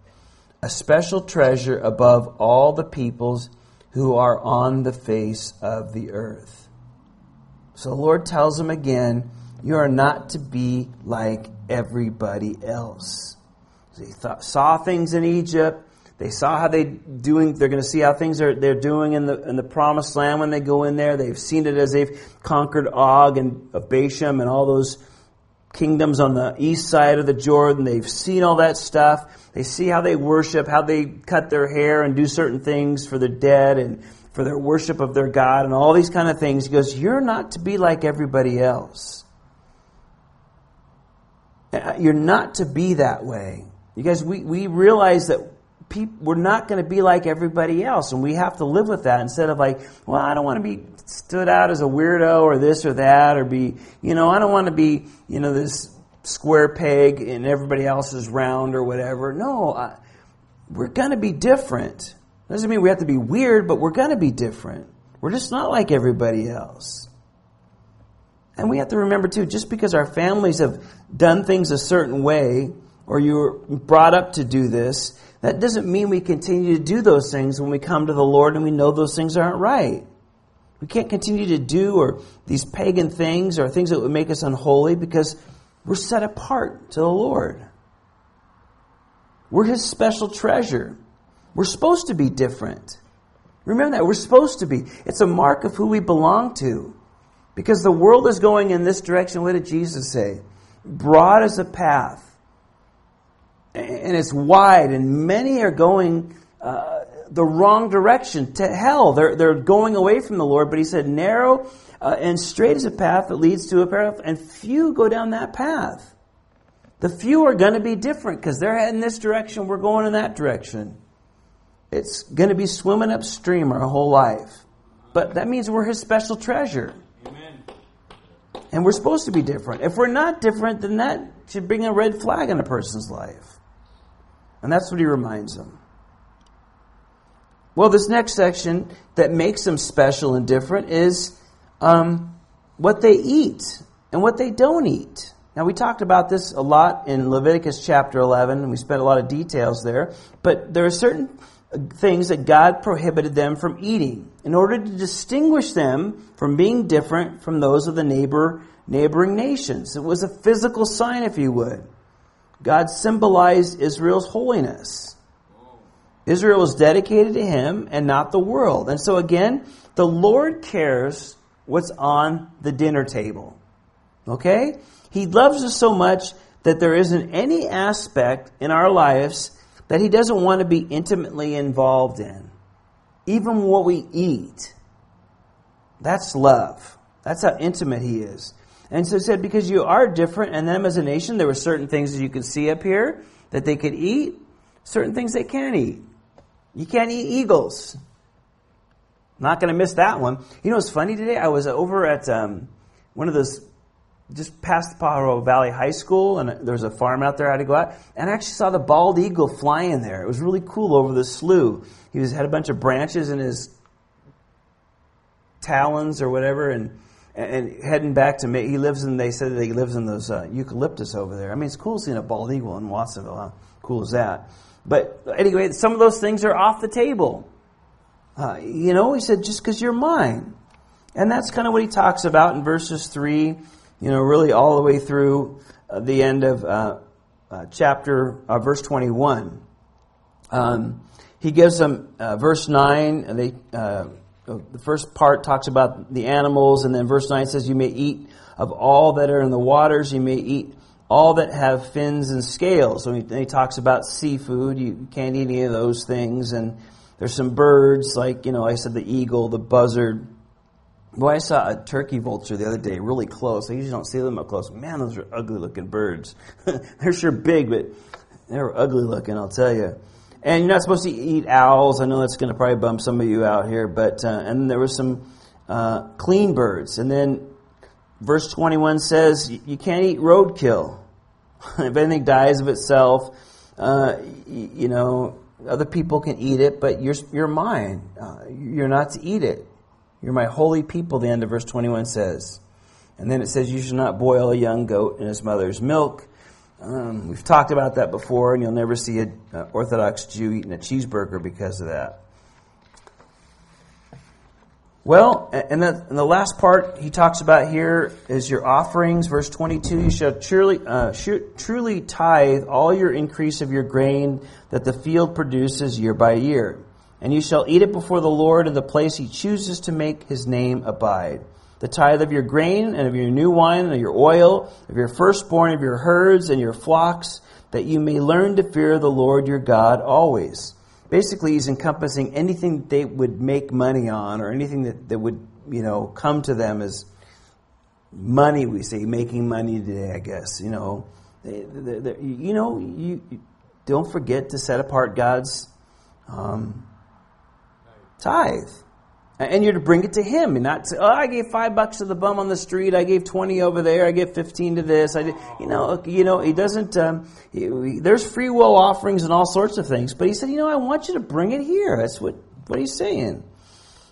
a special treasure above all the peoples who are on the face of the earth. So the Lord tells them again, You are not to be like everybody else. He thought, saw things in Egypt. They saw how they doing. They're going to see how things are they're doing in the in the promised land when they go in there. They've seen it as they've conquered Og and Bashan and all those kingdoms on the east side of the Jordan. They've seen all that stuff. They see how they worship, how they cut their hair and do certain things for the dead and for their worship of their God and all these kind of things. He goes, You're not to be like everybody else. Uh, you're not to be that way. You guys, we, we realize that people, we're not going to be like everybody else, and we have to live with that instead of like, well, I don't want to be stood out as a weirdo or this or that, or be, you know, I don't want to be, you know, this square peg and everybody else is round or whatever. No, I, we're going to be different. Doesn't mean we have to be weird, but we're going to be different. We're just not like everybody else. And we have to remember too, just because our families have done things a certain way, or you were brought up to do this, that doesn't mean we continue to do those things when we come to the Lord and we know those things aren't right. We can't continue to do or these pagan things or things that would make us unholy because we're set apart to the Lord. We're His special treasure. We're supposed to be different. Remember that. We're supposed to be. It's a mark of who we belong to. Because the world is going in this direction. What did Jesus say? Broad is a path, and it's wide, and many are going uh, the wrong direction to hell. They're, they're going away from the Lord. But he said, narrow uh, and straight is a path that leads to a path, and few go down that path. The few are going to be different because they're heading this direction, we're going in that direction. It's going to be swimming upstream our whole life. But that means we're his special treasure. Amen. And we're supposed to be different. If we're not different, then that should bring a red flag in a person's life. And that's what he reminds them. Well, this next section that makes them special and different is um, what they eat and what they don't eat. Now, we talked about this a lot in Leviticus chapter 11, and we spent a lot of details there. But there are certain things that God prohibited them from eating in order to distinguish them from being different from those of the neighbor, neighboring nations. It was a physical sign, if you would. God symbolized Israel's holiness. Israel is dedicated to Him and not the world. And so, again, the Lord cares what's on the dinner table. Okay? He loves us so much that there isn't any aspect in our lives that He doesn't want to be intimately involved in. Even what we eat. That's love. That's how intimate He is. And so he said, because you are different, and them as a nation, there were certain things that you could see up here that they could eat, certain things they can't eat. You can't eat eagles. Not going to miss that one. You know what's funny today? I was over at um, one of those, just past Pajaro Valley High School, and there was a farm out there I had to go out, and I actually saw the bald eagle flying there. It was really cool over the slough. He was, had a bunch of branches in his talons or whatever, and and heading back to me, he lives in. They said that he lives in those uh, eucalyptus over there. I mean, it's cool seeing a bald eagle in Watsonville. How cool is that? But anyway, some of those things are off the table. Uh, you know, he said, just because you're mine. And that's kind of what he talks about in verses 3, you know, really all the way through uh, the end of uh, uh chapter, verse 21. Um, he gives them verse 9, and they, Uh, the first part talks about the animals, and then verse 9 says, You may eat of all that are in the waters, you may eat all that have fins and scales. So he, he talks about seafood, you can't eat any of those things, and there's some birds, like, you know, I said the eagle, the buzzard. Boy, I saw a turkey vulture the other day, really close. I usually don't see them up close. Man, those are ugly looking birds. they're sure big, but they're ugly looking, I'll tell you. And you're not supposed to eat owls. I know that's going to probably bum some of you out here, but uh, and there was some uh, clean birds, and then verse 21 says you can't eat roadkill. if anything dies of itself, uh, you know other people can eat it, but you're you're mine. Uh, you're not to eat it. You're my holy people. The end of verse 21 says. And then it says, You should not boil a young goat in its mother's milk. Um, we've talked about that before, and you'll never see an Orthodox Jew eating a cheeseburger because of that. Well, and the, and the last part he talks about here is your offerings. Verse 22 You shall truly, uh, truly tithe all your increase of your grain that the field produces year by year. And you shall eat it before the Lord in the place he chooses to make his name abide the tithe of your grain and of your new wine and of your oil, of your firstborn of your herds and your flocks, that you may learn to fear the Lord your God always. Basically, he's encompassing anything that they would make money on or anything that, that would, you know, come to them as money, we say, making money today, I guess. You know, they, they, they, you know, you, you, don't forget to set apart God's um, tithe. And you're to bring it to him and not say, oh, I gave five bucks to the bum on the street. I gave 20 over there. I gave 15 to this. I did, you know, you know, he doesn't, um, he, there's free will offerings and all sorts of things. But he said, you know, I want you to bring it here. That's what, what he's saying.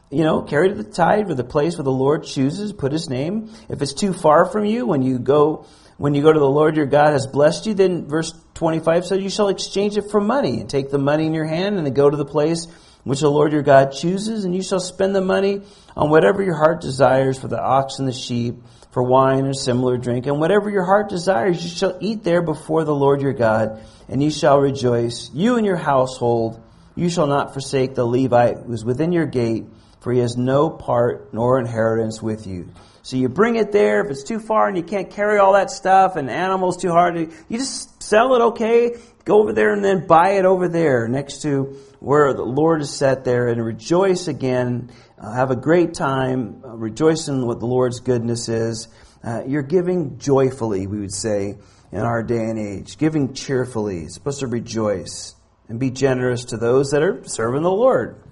You know, carry to the tithe for the place where the Lord chooses, put his name. If it's too far from you, when you go, when you go to the Lord your God has blessed you, then verse 25 says you shall exchange it for money and take the money in your hand and then go to the place which the Lord your God chooses, and you shall spend the money on whatever your heart desires for the ox and the sheep, for wine or similar drink, and whatever your heart desires, you shall eat there before the Lord your God, and you shall rejoice, you and your household. You shall not forsake the Levite who is within your gate, for he has no part nor inheritance with you. So you bring it there. If it's too far and you can't carry all that stuff, and animals too hard, you just sell it. Okay, go over there and then buy it over there next to where the Lord is set there and rejoice again. Uh, have a great time. Uh, rejoice in what the Lord's goodness is. Uh, you're giving joyfully, we would say, in our day and age. Giving cheerfully. It's supposed to rejoice and be generous to those that are serving the Lord,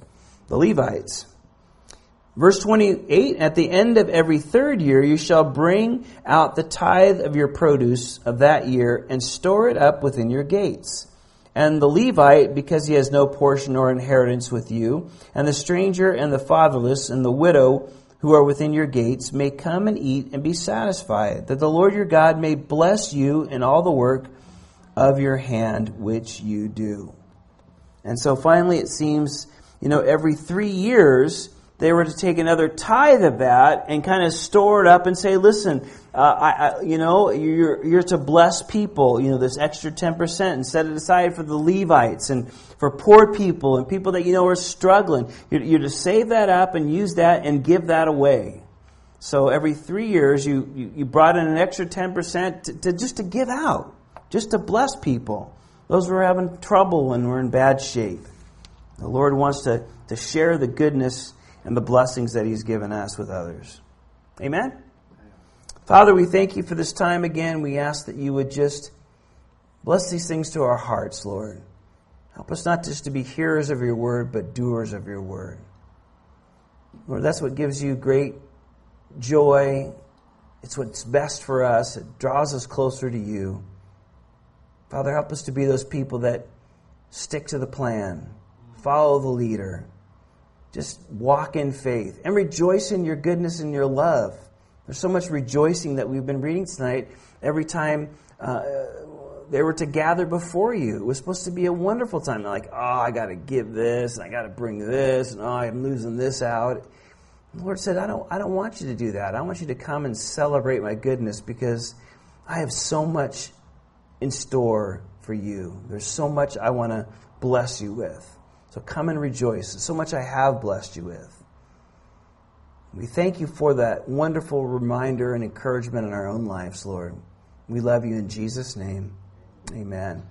the Levites. Verse 28 At the end of every third year, you shall bring out the tithe of your produce of that year and store it up within your gates. And the Levite, because he has no portion or inheritance with you, and the stranger and the fatherless and the widow who are within your gates may come and eat and be satisfied, that the Lord your God may bless you in all the work of your hand which you do. And so finally, it seems, you know, every three years, they were to take another tithe of that and kind of store it up and say, listen, uh, I, I, you know, you're, you're to bless people, you know, this extra 10% and set it aside for the Levites and for poor people and people that you know are struggling. You're, you're to save that up and use that and give that away. So every three years, you, you, you brought in an extra 10% to, to just to give out, just to bless people. Those who are having trouble and were in bad shape. The Lord wants to, to share the goodness and the blessings that He's given us with others. Amen? Father, we thank you for this time again. We ask that you would just bless these things to our hearts, Lord. Help us not just to be hearers of your word, but doers of your word. Lord, that's what gives you great joy. It's what's best for us. It draws us closer to you. Father, help us to be those people that stick to the plan, follow the leader, just walk in faith and rejoice in your goodness and your love. There's so much rejoicing that we've been reading tonight every time uh, they were to gather before you. It was supposed to be a wonderful time. They're like, oh, I got to give this, and I got to bring this, and oh, I'm losing this out. The Lord said, I don't, I don't want you to do that. I want you to come and celebrate my goodness because I have so much in store for you. There's so much I want to bless you with. So come and rejoice. So much I have blessed you with. We thank you for that wonderful reminder and encouragement in our own lives, Lord. We love you in Jesus' name. Amen.